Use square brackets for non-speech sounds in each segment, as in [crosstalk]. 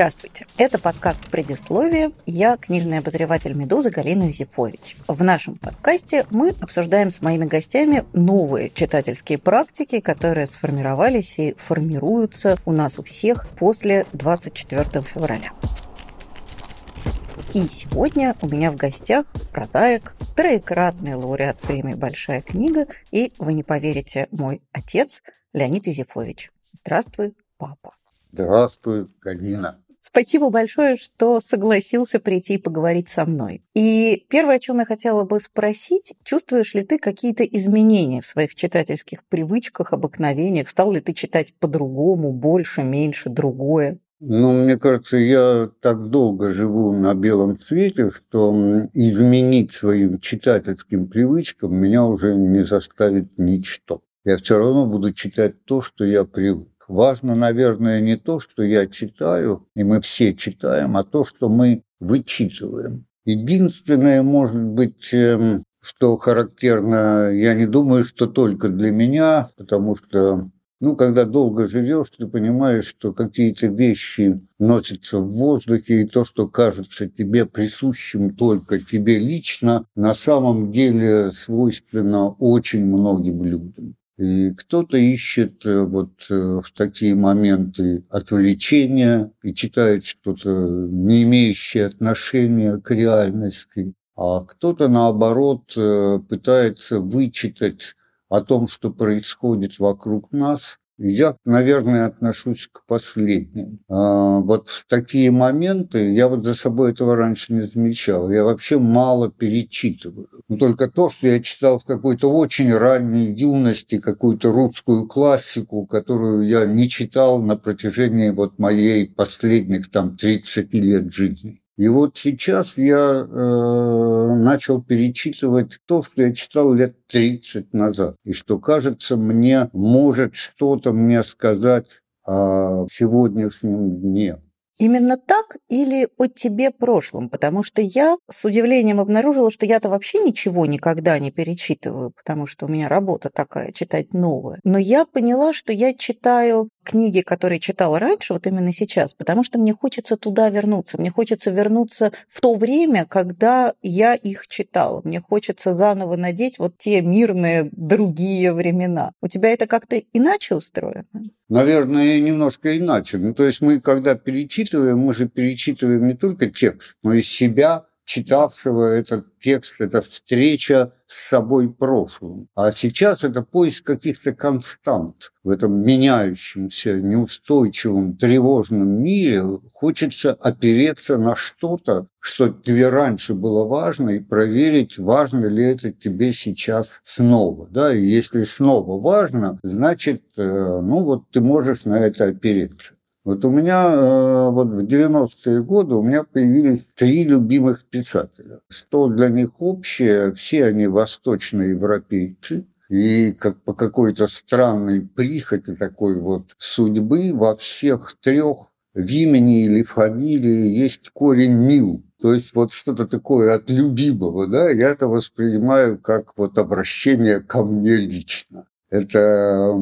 Здравствуйте. Это подкаст «Предисловие». Я книжный обозреватель «Медузы» Галина Юзефович. В нашем подкасте мы обсуждаем с моими гостями новые читательские практики, которые сформировались и формируются у нас у всех после 24 февраля. И сегодня у меня в гостях прозаик, троекратный лауреат премии «Большая книга» и, вы не поверите, мой отец Леонид Юзефович. Здравствуй, папа. Здравствуй, Галина. Спасибо большое, что согласился прийти и поговорить со мной. И первое, о чем я хотела бы спросить, чувствуешь ли ты какие-то изменения в своих читательских привычках, обыкновениях? Стал ли ты читать по-другому, больше, меньше, другое? Ну, мне кажется, я так долго живу на белом свете, что изменить своим читательским привычкам меня уже не заставит ничто. Я все равно буду читать то, что я привык. Важно, наверное, не то, что я читаю, и мы все читаем, а то, что мы вычитываем. Единственное, может быть, эм, что характерно, я не думаю, что только для меня, потому что ну, когда долго живешь, ты понимаешь, что какие-то вещи носятся в воздухе, и то, что кажется тебе присущим только тебе лично, на самом деле свойственно очень многим людям. И кто-то ищет э, вот э, в такие моменты отвлечения и читает что-то, не имеющее отношения к реальности, а кто-то, наоборот, э, пытается вычитать о том, что происходит вокруг нас, я, наверное, отношусь к последним. А, вот в такие моменты я вот за собой этого раньше не замечал. Я вообще мало перечитываю. Но только то, что я читал в какой-то очень ранней юности, какую-то русскую классику, которую я не читал на протяжении вот моей последних там 30 лет жизни. И вот сейчас я э, начал перечитывать то, что я читал лет 30 назад, и что, кажется, мне может что-то мне сказать о сегодняшнем дне. Именно так или о тебе прошлом? Потому что я с удивлением обнаружила, что я-то вообще ничего никогда не перечитываю, потому что у меня работа такая, читать новое. Но я поняла, что я читаю книги, которые читала раньше, вот именно сейчас, потому что мне хочется туда вернуться. Мне хочется вернуться в то время, когда я их читала. Мне хочется заново надеть вот те мирные другие времена. У тебя это как-то иначе устроено? Наверное, немножко иначе. Ну, то есть мы, когда перечитываем, мы же перечитываем не только текст, но и себя, читавшего этот текст, это встреча с собой прошлым. А сейчас это поиск каких-то констант в этом меняющемся, неустойчивом, тревожном мире. Хочется опереться на что-то, что тебе раньше было важно, и проверить, важно ли это тебе сейчас снова. Да? И если снова важно, значит, э, ну вот ты можешь на это опереться. Вот у меня э, вот в 90-е годы у меня появились три любимых писателя. Что для них общее, все они восточные европейцы. И как по какой-то странной прихоти такой вот судьбы во всех трех в имени или фамилии есть корень «мил». То есть вот что-то такое от любимого, да, я это воспринимаю как вот обращение ко мне лично. Это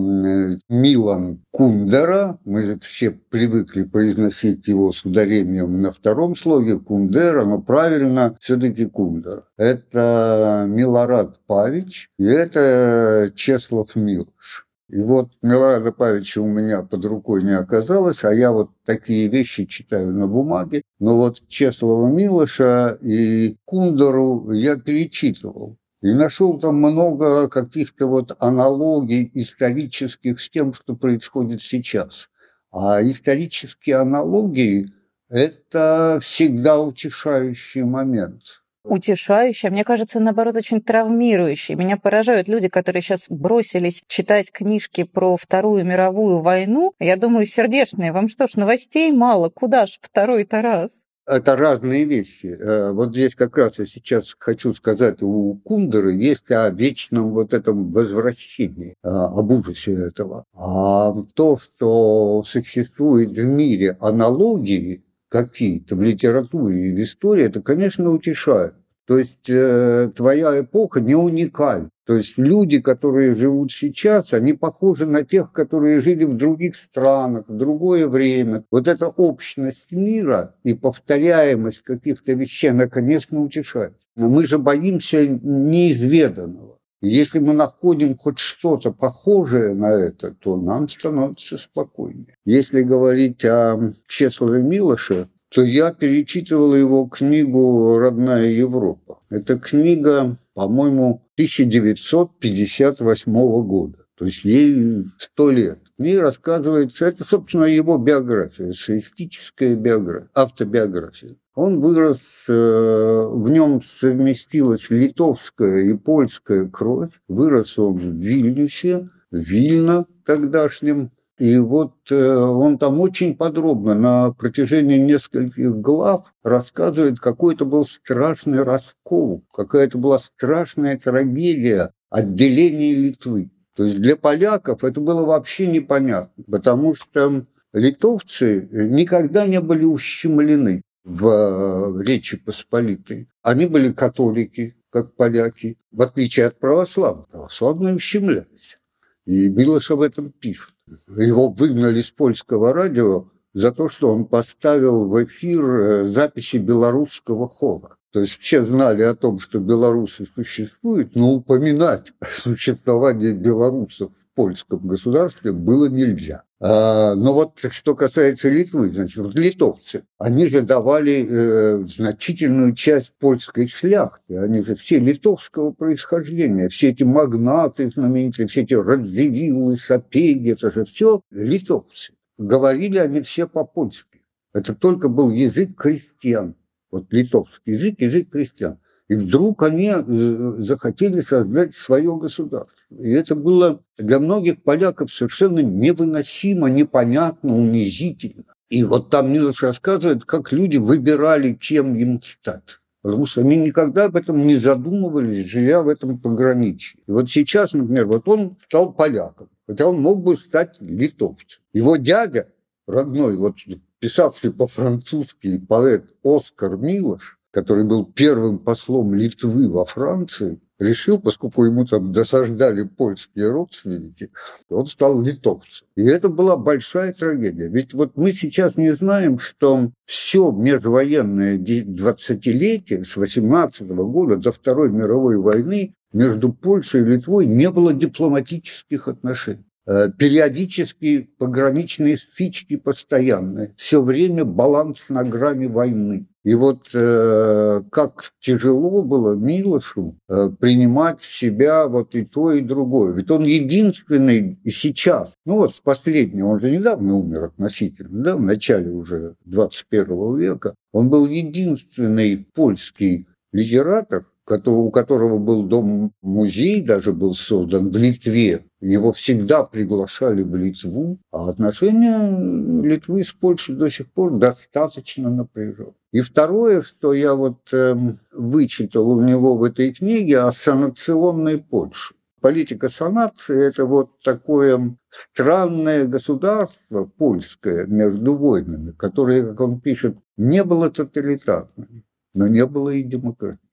Милан Кундера. Мы все привыкли произносить его с ударением на втором слоге Кундера, но правильно все-таки Кундера. Это Милорад Павич и это Чеслав Милош. И вот Милорада Павича у меня под рукой не оказалось, а я вот такие вещи читаю на бумаге. Но вот Чеслава Милоша и Кундеру я перечитывал. И нашел там много каких-то вот аналогий исторических с тем, что происходит сейчас. А исторические аналогии – это всегда утешающий момент утешающий, а мне кажется, наоборот, очень травмирующий. Меня поражают люди, которые сейчас бросились читать книжки про Вторую мировую войну. Я думаю, сердечные, вам что ж, новостей мало? Куда ж второй-то раз? Это разные вещи. Э, вот здесь как раз я сейчас хочу сказать, у Кундера есть о вечном вот этом возвращении, э, об ужасе этого. А то, что существует в мире аналогии какие-то в литературе и в истории, это, конечно, утешает. То есть э, твоя эпоха не уникальна. То есть люди, которые живут сейчас, они похожи на тех, которые жили в других странах, в другое время. Вот эта общность мира и повторяемость каких-то вещей, она, конечно, утешает. Но мы же боимся неизведанного. Если мы находим хоть что-то похожее на это, то нам становится спокойнее. Если говорить о Чеслове Милоше, то я перечитывал его книгу «Родная Европа». Это книга, по-моему, 1958 года. То есть ей сто лет. В ней рассказывается, это, собственно, его биография, социалистическая биография, автобиография. Он вырос, э, в нем совместилась литовская и польская кровь. Вырос он в Вильнюсе, Вильно тогдашнем, и вот э, он там очень подробно на протяжении нескольких глав рассказывает, какой это был страшный раскол, какая-то была страшная трагедия отделения Литвы. То есть для поляков это было вообще непонятно, потому что литовцы никогда не были ущемлены в э, Речи Посполитой. Они были католики, как поляки, в отличие от православных. Православные ущемлялись. И Милош об этом пишет. Его выгнали с польского радио за то, что он поставил в эфир э, записи белорусского хора. То есть все знали о том, что белорусы существуют, но упоминать существование белорусов в польском государстве было нельзя. А, но вот что касается Литвы, значит, вот литовцы, они же давали э, значительную часть польской шляхты, они же все литовского происхождения, все эти магнаты знаменитые, все эти Радзивиллы, Сапеги, это же все литовцы. Говорили они все по-польски. Это только был язык крестьян вот литовский язык, язык крестьян. И вдруг они э, захотели создать свое государство. И это было для многих поляков совершенно невыносимо, непонятно, унизительно. И вот там Милош рассказывает, как люди выбирали, кем им стать. Потому что они никогда об этом не задумывались, живя в этом пограничье. И вот сейчас, например, вот он стал поляком, хотя он мог бы стать литовцем. Его дядя родной, вот писавший по-французски поэт Оскар Милош, который был первым послом Литвы во Франции, решил, поскольку ему там досаждали польские родственники, он стал литовцем. И это была большая трагедия. Ведь вот мы сейчас не знаем, что все межвоенное 20-летие с 18 года до Второй мировой войны между Польшей и Литвой не было дипломатических отношений. Э, периодически пограничные спички постоянные, все время баланс на грани войны. И вот э, как тяжело было Милошу э, принимать в себя вот и то, и другое. Ведь он единственный и сейчас, ну вот с последнего, он же недавно умер относительно, да, в начале уже 21 века, он был единственный польский литератор, у которого был дом-музей, даже был создан в Литве. Его всегда приглашали в Литву, а отношения Литвы с Польшей до сих пор достаточно напряжены. И второе, что я вот э, вычитал у него в этой книге о санационной Польше. Политика санации – это вот такое странное государство польское между войнами, которое, как он пишет, не было тоталитарным, но не было и демократичным.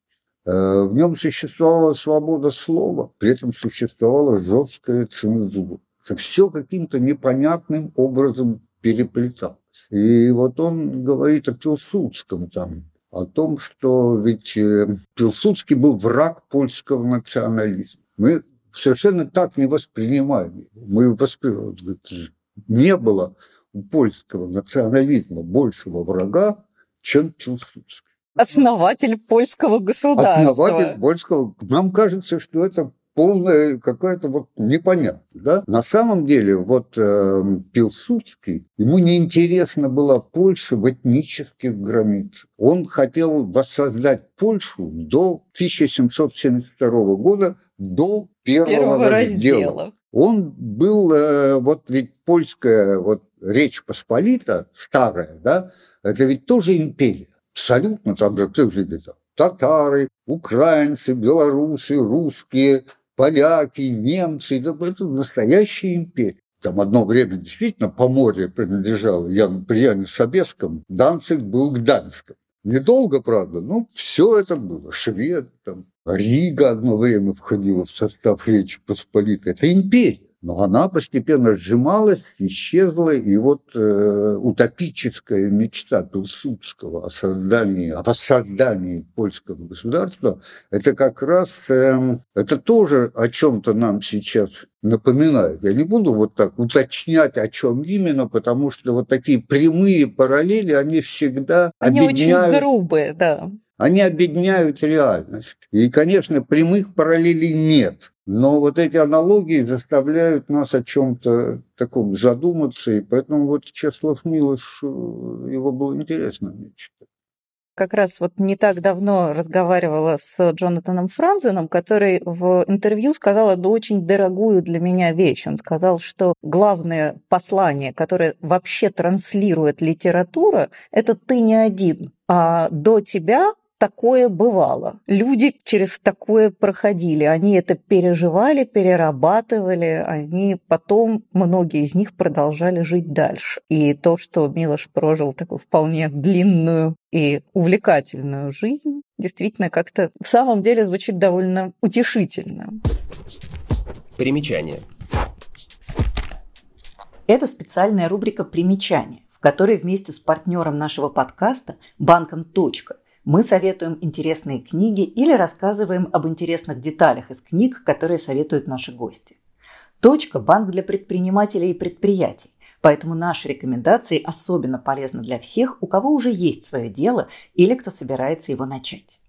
Э, в нем существовала свобода слова, при этом существовала жесткая цензура. Это все каким-то непонятным образом переплеталось. И вот он говорит о Пилсудском там, о том, что ведь э, Пилсудский был враг польского национализма. Мы совершенно так не воспринимаем. Мы воспринимаем, не было у польского национализма большего врага, чем Пилсудский основатель польского государства. Основатель польского. Нам кажется, что это полная какая-то вот непонятно. Да? На самом деле вот э, Пилсудский, ему неинтересна была Польша в этнических границах. Он хотел воссоздать Польшу до 1772 года, до первого, первого раздела. раздела. Он был, э, вот ведь польская вот Речь Посполита, старая, да, это ведь тоже империя. Абсолютно там же кто жили там? Татары, украинцы, белорусы, русские, поляки, немцы. Это настоящая империя. Там одно время действительно по морю принадлежало Яну Прияне Собескому. Данцик был Гданьском. Недолго, правда, но все это было. Швед, там, Рига одно время входила в состав Речи Посполитой. Это империя. Но она постепенно сжималась, исчезла, и вот э, утопическая мечта Пилсудского о создании, о создании польского государства, это как раз, э, это тоже о чем-то нам сейчас напоминает. Я не буду вот так уточнять, о чем именно, потому что вот такие прямые параллели, они всегда Они объединяют... очень грубые, да. Они объединяют реальность. И, конечно, прямых параллелей нет. Но вот эти аналогии заставляют нас о чем-то таком задуматься. И поэтому вот Чеслав Милош, э, его было интересно мне читать. Как раз вот не так давно разговаривала с Джонатаном Франзеном, который в интервью сказал одну очень дорогую для меня вещь. Он сказал, что главное послание, которое вообще транслирует литература, это ты не один. А до тебя такое бывало. Люди через такое проходили. Они это переживали, перерабатывали. Они потом, многие из них продолжали жить дальше. И то, что Милош прожил такую вполне длинную и увлекательную жизнь, действительно как-то в самом деле звучит довольно утешительно. Примечание. Это специальная рубрика «Примечания», в которой вместе с партнером нашего подкаста, банком «Точка», мы советуем интересные книги или рассказываем об интересных деталях из книг, которые советуют наши гости. Точка – банк для предпринимателей и предприятий, поэтому наши рекомендации особенно полезны для всех, у кого уже есть свое дело или кто собирается его начать.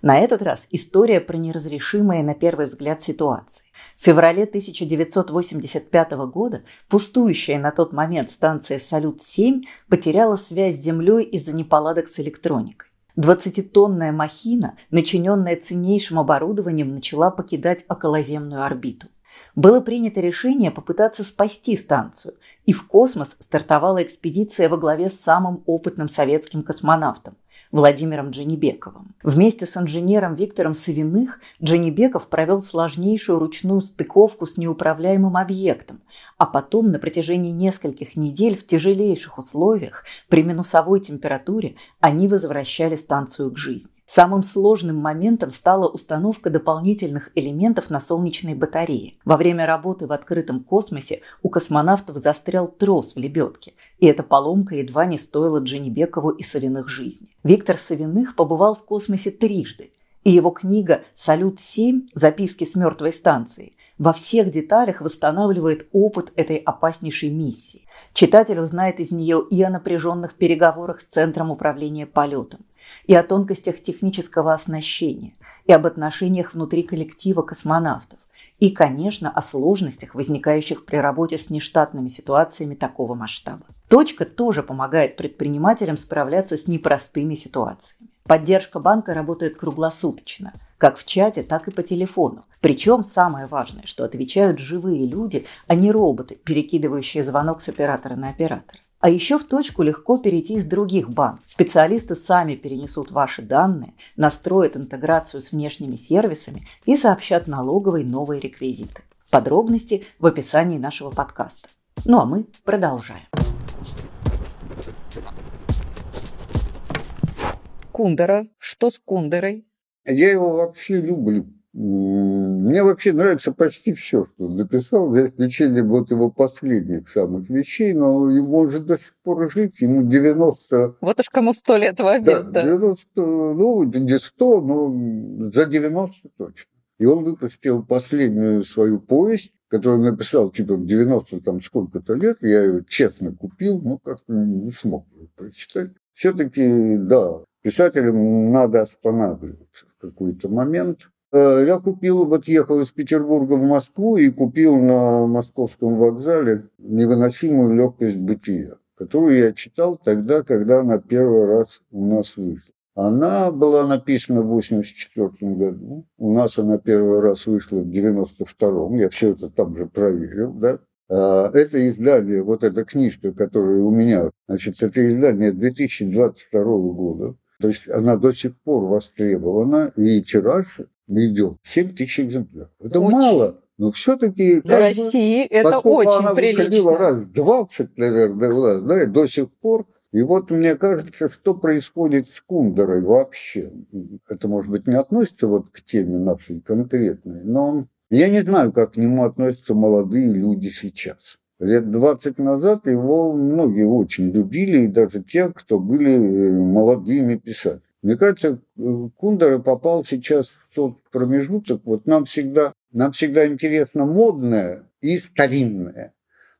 На этот раз история про неразрешимые на первый взгляд ситуации. В феврале 1985 года пустующая на тот момент станция «Салют-7» потеряла связь с Землей из-за неполадок с электроникой. Двадцатитонная махина, начиненная ценнейшим оборудованием, начала покидать околоземную орбиту. Было принято решение попытаться спасти станцию, и в космос стартовала экспедиция во главе с самым опытным советским космонавтом Владимиром Дженебековым. Вместе с инженером Виктором Савиных Дженебеков провел сложнейшую ручную стыковку с неуправляемым объектом, а потом на протяжении нескольких недель в тяжелейших условиях при минусовой температуре они возвращали станцию к жизни. Самым сложным моментом стала установка дополнительных элементов на солнечной батарее. Во время работы в открытом космосе у космонавтов застрял трос в лебедке, и эта поломка едва не стоила Дженебекову и Савиных жизни. Виктор Савиных побывал в космосе трижды, и его книга «Салют-7. Записки с мертвой станции» во всех деталях восстанавливает опыт этой опаснейшей миссии. Читатель узнает из нее и о напряженных переговорах с Центром управления полетом, и о тонкостях технического оснащения, и об отношениях внутри коллектива космонавтов, и, конечно, о сложностях, возникающих при работе с нештатными ситуациями такого масштаба. Точка тоже помогает предпринимателям справляться с непростыми ситуациями. Поддержка банка работает круглосуточно, как в чате, так и по телефону. Причем самое важное, что отвечают живые люди, а не роботы, перекидывающие звонок с оператора на оператора. А еще в точку легко перейти из других банков. Специалисты сами перенесут ваши данные, настроят интеграцию с внешними сервисами и сообщат налоговой новые реквизиты. Подробности в описании нашего подкаста. Ну а мы продолжаем. Кундера. Что с Кундерой? Я его вообще люблю. Мне вообще нравится почти все, что он написал, за исключением вот его последних самых вещей, но ему он же до сих пор жить, ему 90... Вот уж кому сто лет в обед, да. 90, ну, не 100, но за 90 точно. И он выпустил последнюю свою повесть, которую написал типа в 90 там сколько-то лет, я ее честно купил, но как-то не смог ее прочитать. Все-таки, да, писателям надо останавливаться в какой-то момент, я купил, вот ехал из Петербурга в Москву и купил на московском вокзале невыносимую легкость бытия, которую я читал тогда, когда она первый раз у нас вышла. Она была написана в 1984 году. У нас она первый раз вышла в 1992. Я все это там же проверил. Да? А, это издание, вот эта книжка, которая у меня, значит, это издание 2022 года. То есть она до сих пор востребована, и тираж идет 7 тысяч экземпляров. Это Очень. мало, но все-таки... Для России это поскольку очень она прилично. выходила раз 20, наверное, да, до сих пор. И вот мне кажется, что происходит с Кундерой вообще. Это, может быть, не относится вот к теме нашей конкретной, но я не знаю, как к нему относятся молодые люди сейчас. Лет 20 назад его многие очень любили, и даже те, кто были э, молодыми писателями. Мне кажется, э, Кундера попал сейчас в тот промежуток. Вот нам всегда, нам всегда интересно модное и старинное,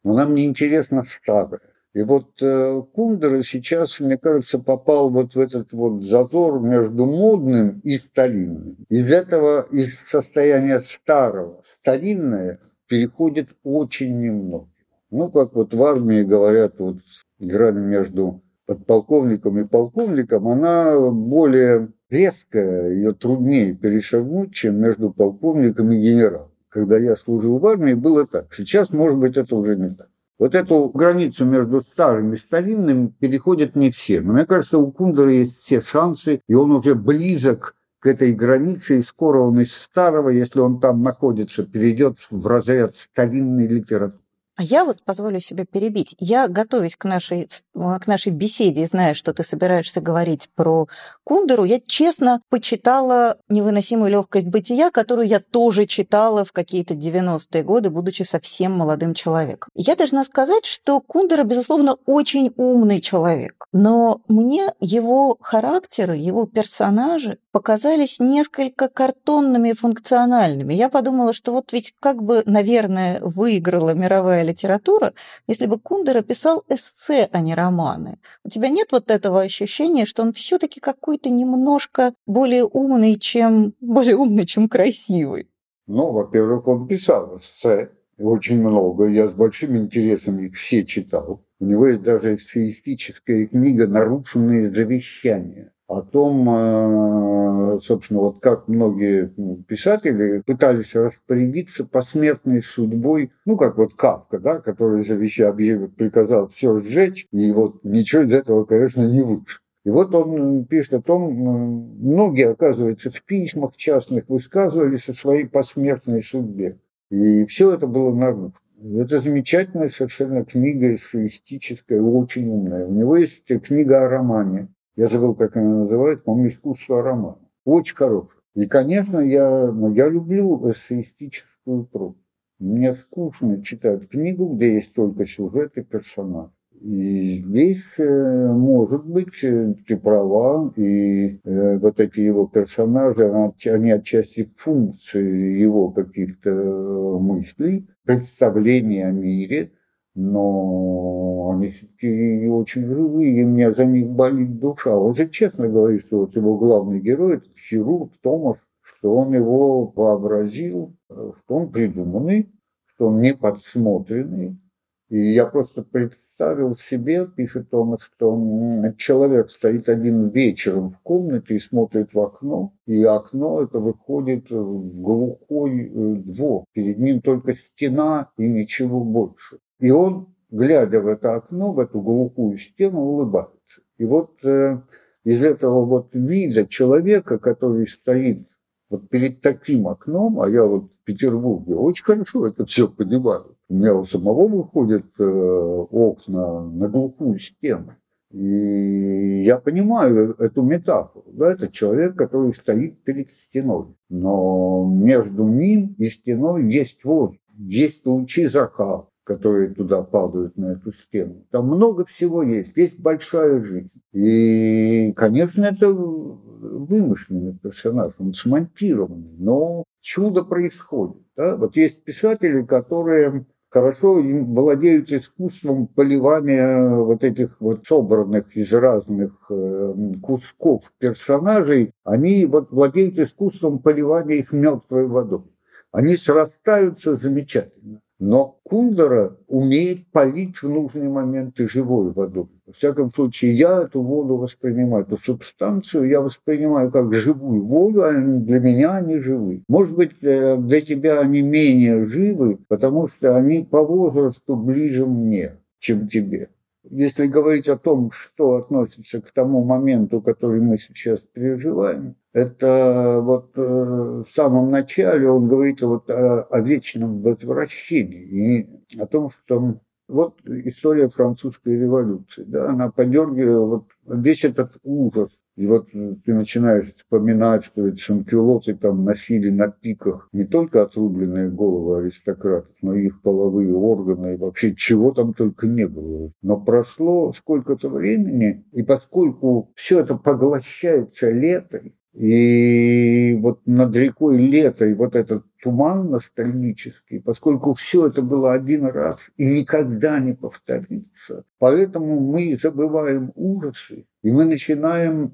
но нам не интересно старое. И вот э, Кундера сейчас, мне кажется, попал вот в этот вот зазор между модным и старинным. Из этого, из состояния старого, старинное переходит очень немного. Ну, как вот в армии говорят, вот грань между подполковником и полковником, она более резкая, ее труднее перешагнуть, чем между полковником и генералом. Когда я служил в армии, было так. Сейчас, может быть, это уже не так. Вот эту границу между старым и старинным переходят не все. Но мне кажется, у Кундера есть все шансы, и он уже близок к этой границе, и скоро он из старого, если он там находится, перейдет в разряд старинной литературы. А я вот позволю себе перебить. Я, готовясь к нашей, к нашей беседе, зная, что ты собираешься говорить про Кундеру, я честно почитала «Невыносимую легкость бытия», которую я тоже читала в какие-то 90-е годы, будучи совсем молодым человеком. Я должна сказать, что Кундера, безусловно, очень умный человек. Но мне его характеры, его персонажи показались несколько картонными и функциональными. Я подумала, что вот ведь как бы, наверное, выиграла мировая литература, если бы Кундера писал эссе, а не романы. У тебя нет вот этого ощущения, что он все-таки какой-то немножко более умный, чем [laughs] более умный, чем красивый? Ну, во-первых, он писал эссе, очень много. Я с большим интересом их все читал. У него есть даже эссеистическая книга «Нарушенные завещания» о том, э, собственно, вот как многие писатели пытались распорядиться посмертной судьбой, ну, как вот Кавка, да, который завещал, приказал все сжечь, и вот ничего из этого, конечно, не вышло. И вот он пишет о том, многие, оказывается, в письмах частных высказывались о своей посмертной судьбе. И все это было нарушено. Это замечательная совершенно книга эссеистическая, очень умная. У него есть книга о романе. Я забыл, как она называется, по-моему, «Искусство романа». Очень хорошая. И, конечно, я, ну, я люблю эссеистическую прозу. Мне скучно читать книгу, где есть только сюжет и персонаж. И здесь, э, может быть, э, ты права, и э, вот эти его персонажи, они отчасти функции его каких-то мыслей, представления о мире, но они все-таки очень живые, и мне за них болит душа. Он же честно говорит, что вот его главный герой, это хирург Томаш, что он его вообразил, что он придуманный, что он не подсмотренный. И я просто представил себе, пишет Томас, что человек стоит один вечером в комнате и смотрит в окно, и окно это выходит в глухой двор. Перед ним только стена и ничего больше. И он, глядя в это окно, в эту глухую стену, улыбается. И вот э, из этого вот вида человека, который стоит вот перед таким окном, а я вот в Петербурге очень хорошо это все понимаю. У меня у самого выходят э, окна на глухую стену. И я понимаю эту метафору. Да, это человек, который стоит перед стеной. Но между ним и стеной есть воздух, есть лучи заката которые туда падают на эту стену. Там много всего есть, есть большая жизнь. И, конечно, это вымышленный персонаж, он смонтированный, но чудо происходит. Да? Вот есть писатели, которые хорошо владеют искусством поливания вот этих вот собранных из разных э, кусков персонажей, они вот владеют искусством поливания их мертвой водой. Они срастаются замечательно. Но Кундера умеет полить в нужный момент и живой водой. Во всяком случае, я эту воду воспринимаю, эту субстанцию я воспринимаю как живую воду, а для меня они живы. Может быть, э, для тебя они менее живы, потому что они по возрасту ближе мне, чем тебе. если говорить о том, что относится к тому моменту, который мы сейчас переживаем, это вот э, в самом начале он говорит вот о, о вечном возвращении и о том, что вот история французской революции, да, она подергивает вот весь этот ужас. И вот ты начинаешь вспоминать, что эти санкюлоты там носили на пиках не только отрубленные головы аристократов, но и их половые органы, и вообще чего там только не было. Но прошло сколько-то времени, и поскольку все это поглощается летом, и вот над рекой лето, и вот этот туман ностальгический, поскольку все это было один раз и никогда не повторится. Поэтому мы забываем ужасы, и мы начинаем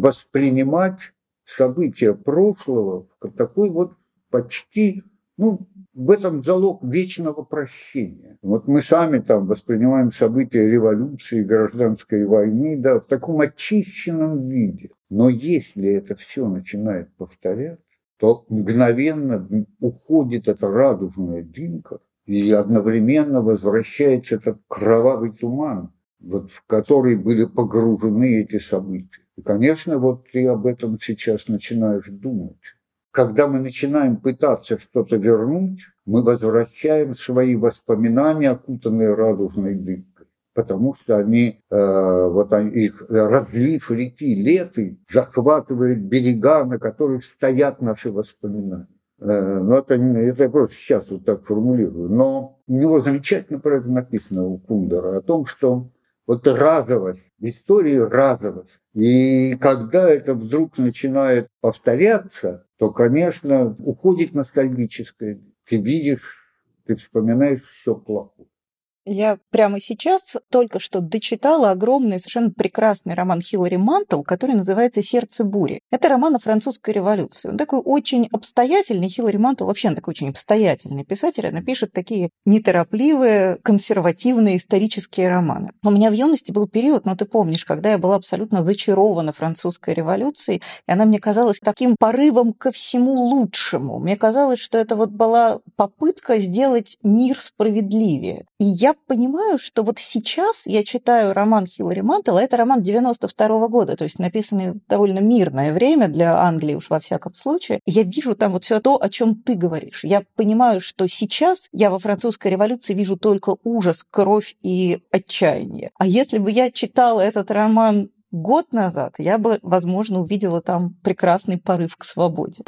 воспринимать события прошлого как такой вот почти, ну, в этом залог вечного прощения. Вот мы сами там воспринимаем события революции, гражданской войны, да, в таком очищенном виде. Но если это все начинает повторяться, то мгновенно уходит эта радужная дымка, и одновременно возвращается этот кровавый туман, вот, в который были погружены эти события. И, конечно, вот ты об этом сейчас начинаешь думать когда мы начинаем пытаться что-то вернуть, мы возвращаем свои воспоминания, окутанные радужной дымкой. Потому что они, э, вот они, их разлив реки Леты захватывает берега, на которых стоят наши воспоминания. Э, ну, это, это я просто сейчас вот так формулирую. Но у него замечательно про это написано у Кундера, о том, что вот разовость, в истории разовость. И когда это вдруг начинает повторяться, то, конечно, уходит ностальгическое. Ты видишь, ты вспоминаешь все плохое. Я прямо сейчас только что дочитала огромный, совершенно прекрасный роман Хиллари Мантл, который называется «Сердце бури». Это роман о французской революции. Он такой очень обстоятельный. Хиллари Мантл вообще такой очень обстоятельный писатель. Она пишет такие неторопливые, консервативные исторические романы. У меня в юности был период, ну ты помнишь, когда я была абсолютно зачарована французской революцией, и она мне казалась таким порывом ко всему лучшему. Мне казалось, что это вот была попытка сделать мир справедливее. И я понимаю, что вот сейчас я читаю роман Хиллари Мантела, это роман 92 -го года, то есть написанный в довольно мирное время для Англии уж во всяком случае. Я вижу там вот все то, о чем ты говоришь. Я понимаю, что сейчас я во французской революции вижу только ужас, кровь и отчаяние. А если бы я читала этот роман год назад, я бы, возможно, увидела там прекрасный порыв к свободе.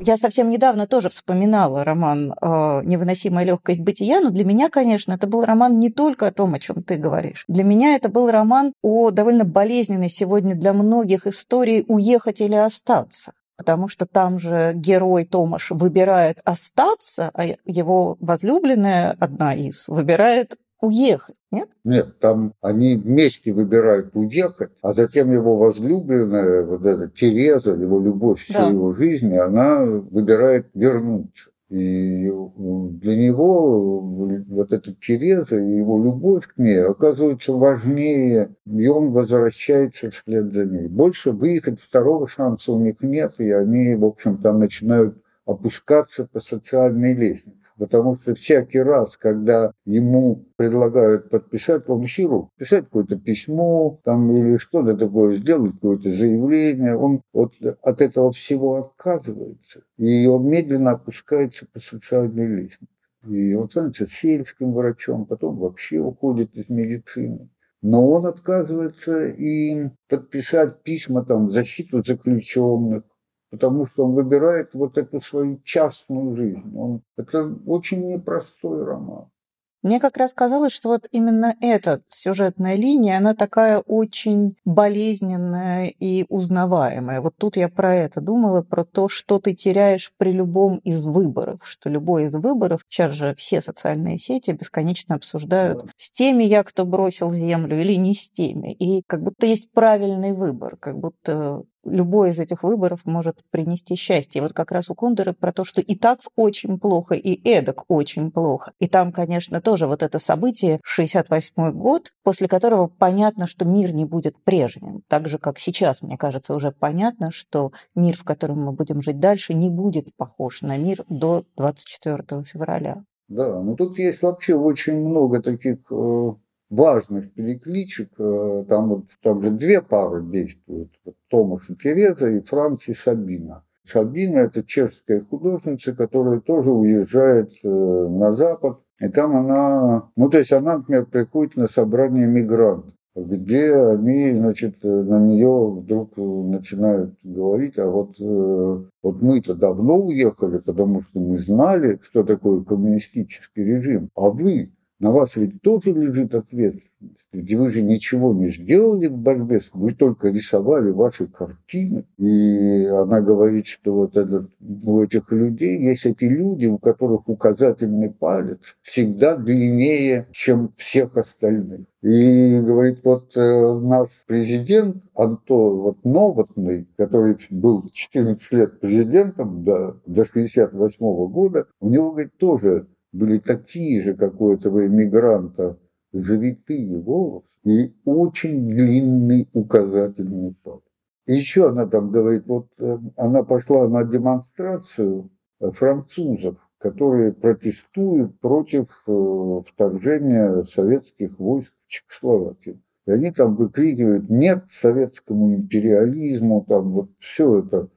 Я совсем недавно тоже вспоминала роман э, «Невыносимая легкость бытия», но для меня, конечно, это был роман не только о том, о чем ты говоришь. Для меня это был роман о довольно болезненной сегодня для многих истории «Уехать или остаться» потому что там же герой Томаш выбирает остаться, а его возлюбленная, одна из, выбирает уехать, нет? Нет, там они вместе выбирают уехать, а затем его возлюбленная, вот эта Тереза, его любовь всей да. его жизни, она выбирает вернуться. И для него вот эта Тереза и его любовь к ней оказывается важнее, и он возвращается вслед за ней. Больше выехать второго шанса у них нет, и они, в общем, там начинают опускаться по социальной лестнице. Потому что всякий раз, когда ему предлагают подписать, он хирург, писать какое-то письмо там, или что-то такое, сделать какое-то заявление, он вот от этого всего отказывается. И он медленно опускается по социальной лестнице. И он становится сельским врачом, потом вообще уходит из медицины. Но он отказывается и подписать письма там, в защиту заключенных, потому что он выбирает вот эту свою частную жизнь. Он, это очень непростой роман. Мне как раз казалось, что вот именно эта сюжетная линия, она такая очень болезненная и узнаваемая. Вот тут я про это думала, про то, что ты теряешь при любом из выборов, что любой из выборов, сейчас же все социальные сети бесконечно обсуждают, да. с теми я, кто бросил землю, или не с теми. И как будто есть правильный выбор, как будто любой из этих выборов может принести счастье. Вот как раз у Кондора про то, что и так очень плохо, и эдак очень плохо. И там, конечно, тоже вот это событие, 68 год, после которого понятно, что мир не будет прежним. Так же, как сейчас, мне кажется, уже понятно, что мир, в котором мы будем жить дальше, не будет похож на мир до 24 февраля. Да, но тут есть вообще очень много таких э, важных перекличек. Э, там вот там же две пары действуют. Томаш и Тереза и Франц и Сабина. Сабина – это чешская художница, которая тоже уезжает э, на Запад. И там она, ну то есть она, например, приходит на собрание мигрантов где они, значит, на нее вдруг начинают говорить, а вот, вот мы-то давно уехали, потому что мы знали, что такое коммунистический режим, а вы на вас ведь тоже лежит ответственность. Ведь вы же ничего не сделали в борьбе, вы только рисовали ваши картины. И она говорит, что вот этот, у этих людей есть эти люди, у которых указательный палец всегда длиннее, чем всех остальных. И говорит, вот э, наш президент Антон вот Новотный, который был 14 лет президентом до, до 68 года, у него, говорит, тоже были такие же, как у этого иммигранта, завитые волосы и очень длинный указательный палец. Еще она там говорит, вот э, она пошла на демонстрацию французов, которые протестуют против э, вторжения советских войск в Чехословакию. И они там выкрикивают «нет советскому империализму», там вот все это.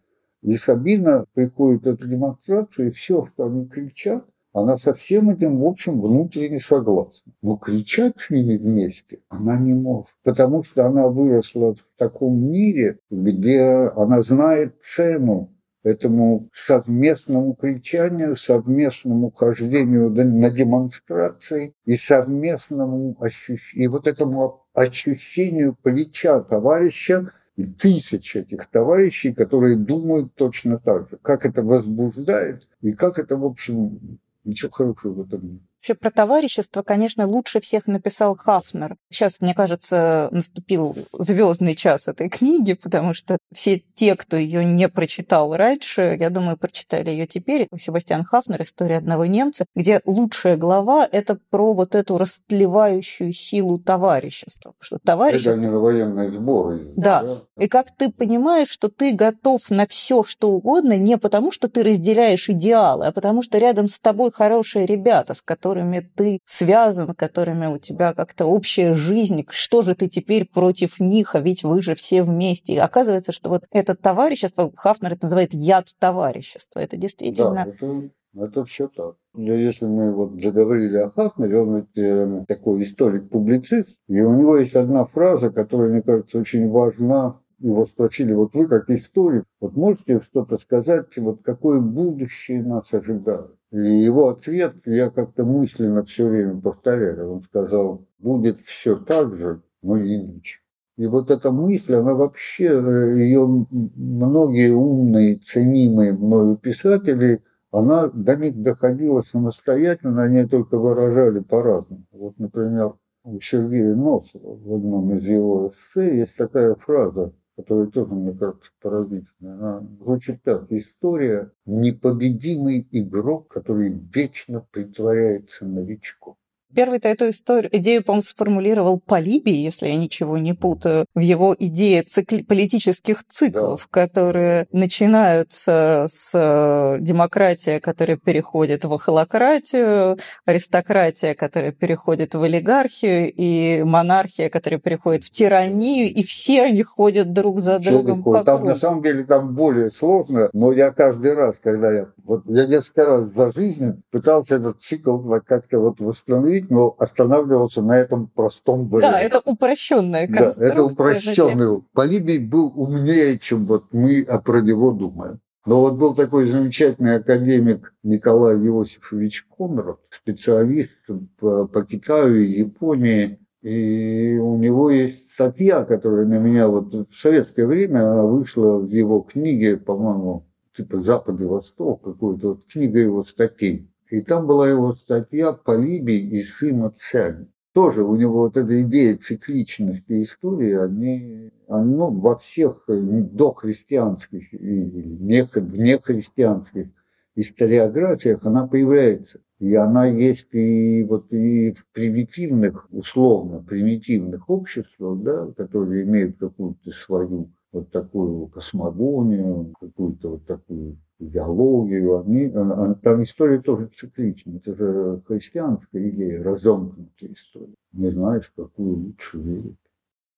И Сабина приходит эту демонстрацию, и все, что они кричат, она со всем этим, в общем, внутренне согласна. Но кричать с ними вместе она не может, потому что она выросла в таком мире, где она знает цену этому совместному кричанию, совместному хождению на демонстрации и совместному ощущению, и вот этому ощущению плеча товарища, и тысяч этих товарищей, которые думают точно так же. Как это возбуждает и как это, в общем, Ничего хорошего в этом нет. Вообще про товарищество, конечно, лучше всех написал Хафнер. Сейчас, мне кажется, наступил звездный час этой книги, потому что все те, кто ее не прочитал раньше, я думаю, прочитали ее теперь. Себастьян Хафнер «История одного немца», где лучшая глава – это про вот эту растлевающую силу товарищества. Что товарищество... Это не военные сборы. Да. да. И как ты понимаешь, что ты готов на все, что угодно, не потому, что ты разделяешь идеалы, а потому что рядом с тобой хорошие ребята, с которыми которыми ты связан, которыми у тебя как-то общая жизнь, что же ты теперь против них, а ведь вы же все вместе. И оказывается, что вот это товарищество, Хафнер это называет яд товарищества. Это действительно... Да, это, это все так. Если мы вот заговорили о Хафнере, он ведь э, такой историк-публицист, и у него есть одна фраза, которая, мне кажется, очень важна его спросили, вот вы как историк, вот можете что-то сказать, вот какое будущее нас ожидает? И его ответ я как-то мысленно все время повторяю. Он сказал, будет все так же, но иначе. И вот эта мысль, она вообще, э, ее многие умные, ценимые мною писатели, она до них доходила самостоятельно, они только выражали по-разному. Вот, например, у Сергея Носова в одном из его эссе есть такая фраза которая тоже, мне кажется, поразительная. Она звучит так. История – непобедимый игрок, который вечно притворяется новичком. Первый-то эту историю, идею, по-моему, сформулировал Полибий, если я ничего не путаю, в его идее цикл, политических циклов, да. которые начинаются с э, демократии, которая переходит в холократию, аристократия, которая переходит в олигархию, и монархия, которая переходит в тиранию, и все они ходят друг за все другом. По там на самом деле там более сложно, но я каждый раз, когда я вот я несколько раз за жизнь пытался этот цикл как-то вот восстановить, но останавливался на этом простом варианте. Да, это упрощенная конструкция. Да, это упрощенный. Полибий был умнее, чем вот мы про него думаем. Но вот был такой замечательный академик Николай Иосифович Конрад, специалист по, по Китаю и Японии. И у него есть статья, которая на меня вот в советское время она вышла в его книге, по-моему, типа «Запад и Восток», какой-то вот книга его статей. И там была его статья «Полибий и сын Цянь». Тоже у него вот эта идея цикличности истории, они, ну, во всех дохристианских и нехристианских историографиях она появляется. И она есть и вот и в примитивных, условно примитивных обществах, да, которые имеют какую-то свою вот такую космогонию, какую-то вот такую идеологию, они, э, там история тоже циклична. Это же христианская идея, разомкнутая история. Не знаешь, какую лучше верить.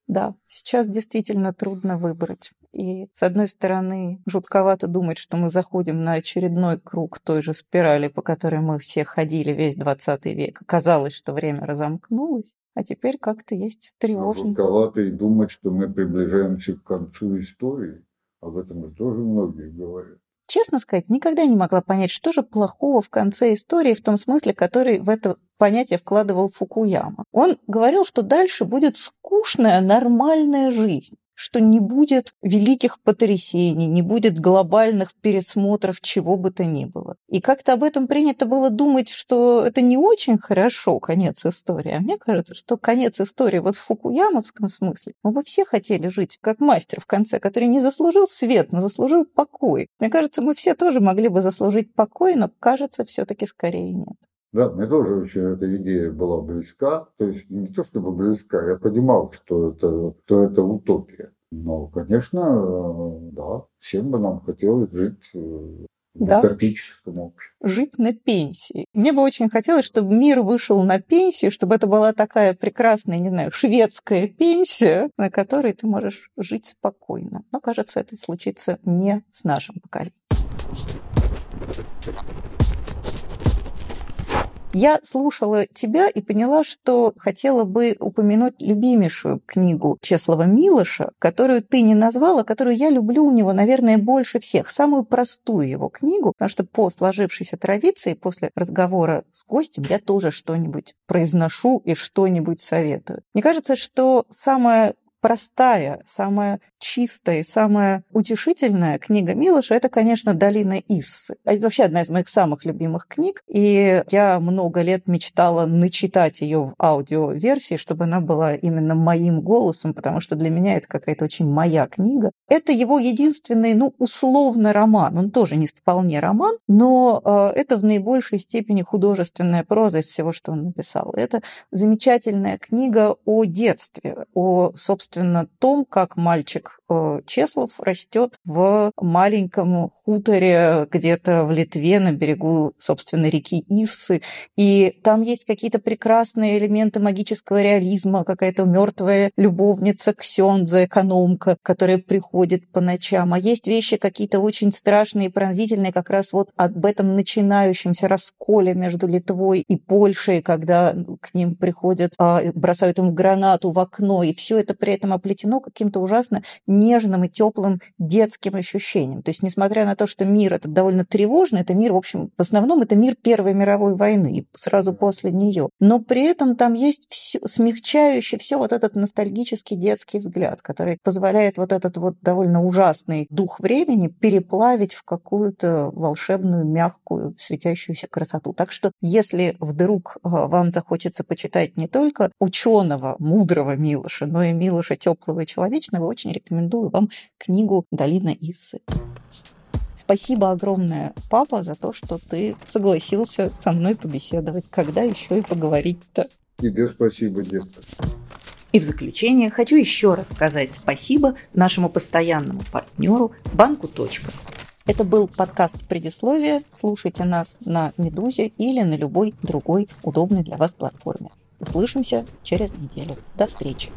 Да, сейчас действительно трудно выбрать. И, с одной стороны, жутковато думать, что мы заходим на очередной круг той же спирали, по которой мы все ходили весь 20 век. Казалось, что время разомкнулось, а теперь как-то есть тревожно. Жутковато и думать, что мы приближаемся к концу истории. Об этом же тоже многие говорят. Честно сказать, никогда не могла понять, что же плохого в конце истории в том смысле, который в это понятие вкладывал Фукуяма. Он говорил, что дальше будет скучная, нормальная жизнь что не будет великих потрясений, не будет глобальных пересмотров чего бы то ни было. И как-то об этом принято было думать, что это не очень хорошо, конец истории. А мне кажется, что конец истории вот в фукуямовском смысле, мы бы все хотели жить как мастер в конце, который не заслужил свет, но заслужил покой. Мне кажется, мы все тоже могли бы заслужить покой, но кажется, все-таки скорее нет. Да, мне тоже очень эта идея была близка. То есть не то чтобы близка, я понимал, что это, что это утопия. Но, конечно, э, да, всем бы нам хотелось жить э, в да. утопическом обществе. Жить на пенсии. Мне бы очень хотелось, чтобы мир вышел на пенсию, чтобы это была такая прекрасная, не знаю, шведская пенсия, на которой ты можешь жить спокойно. Но, кажется, это случится не с нашим поколением. Я слушала тебя и поняла, что хотела бы упомянуть любимейшую книгу Чеслова Милоша, которую ты не назвала, которую я люблю у него, наверное, больше всех. Самую простую его книгу, потому что по сложившейся традиции, после разговора с гостем, я тоже что-нибудь произношу и что-нибудь советую. Мне кажется, что самая простая, самая чистая и самая утешительная книга Милоша – это, конечно, «Долина Иссы». Это вообще одна из моих самых любимых книг, и я много лет мечтала начитать ее в аудиоверсии, чтобы она была именно моим голосом, потому что для меня это какая-то очень моя книга. Это его единственный, ну, условно роман. Он тоже не вполне роман, но э, это в наибольшей степени художественная проза из всего, что он написал. Это замечательная книга о детстве, о, собственно, собственно, том, как мальчик э, Чеслов растет в маленьком хуторе где-то в Литве на берегу, собственно, реки Иссы. И там есть какие-то прекрасные элементы магического реализма, какая-то мертвая любовница Ксенза, экономка, которая приходит по ночам. А есть вещи какие-то очень страшные и пронзительные, как раз вот об этом начинающемся расколе между Литвой и Польшей, когда к ним приходят, а, бросают им гранату в окно, и все это при этом этом оплетено каким-то ужасно нежным и теплым детским ощущением. То есть, несмотря на то, что мир этот довольно тревожный, это мир, в общем, в основном это мир Первой мировой войны, сразу после нее. Но при этом там есть все, смягчающий все вот этот ностальгический детский взгляд, который позволяет вот этот вот довольно ужасный дух времени переплавить в какую-то волшебную, мягкую, светящуюся красоту. Так что, если вдруг а, вам захочется почитать не только ученого, мудрого Милоша, но и Милоша больше теплого и человечного, очень рекомендую вам книгу «Долина Иссы». Спасибо огромное, папа, за то, что ты согласился со мной побеседовать. Когда еще и поговорить-то? Тебе спасибо, детка. И в заключение хочу еще раз сказать спасибо нашему постоянному партнеру Банку Точка. Это был подкаст «Предисловие». Слушайте нас на «Медузе» или на любой другой удобной для вас платформе. Услышимся через неделю. До встречи.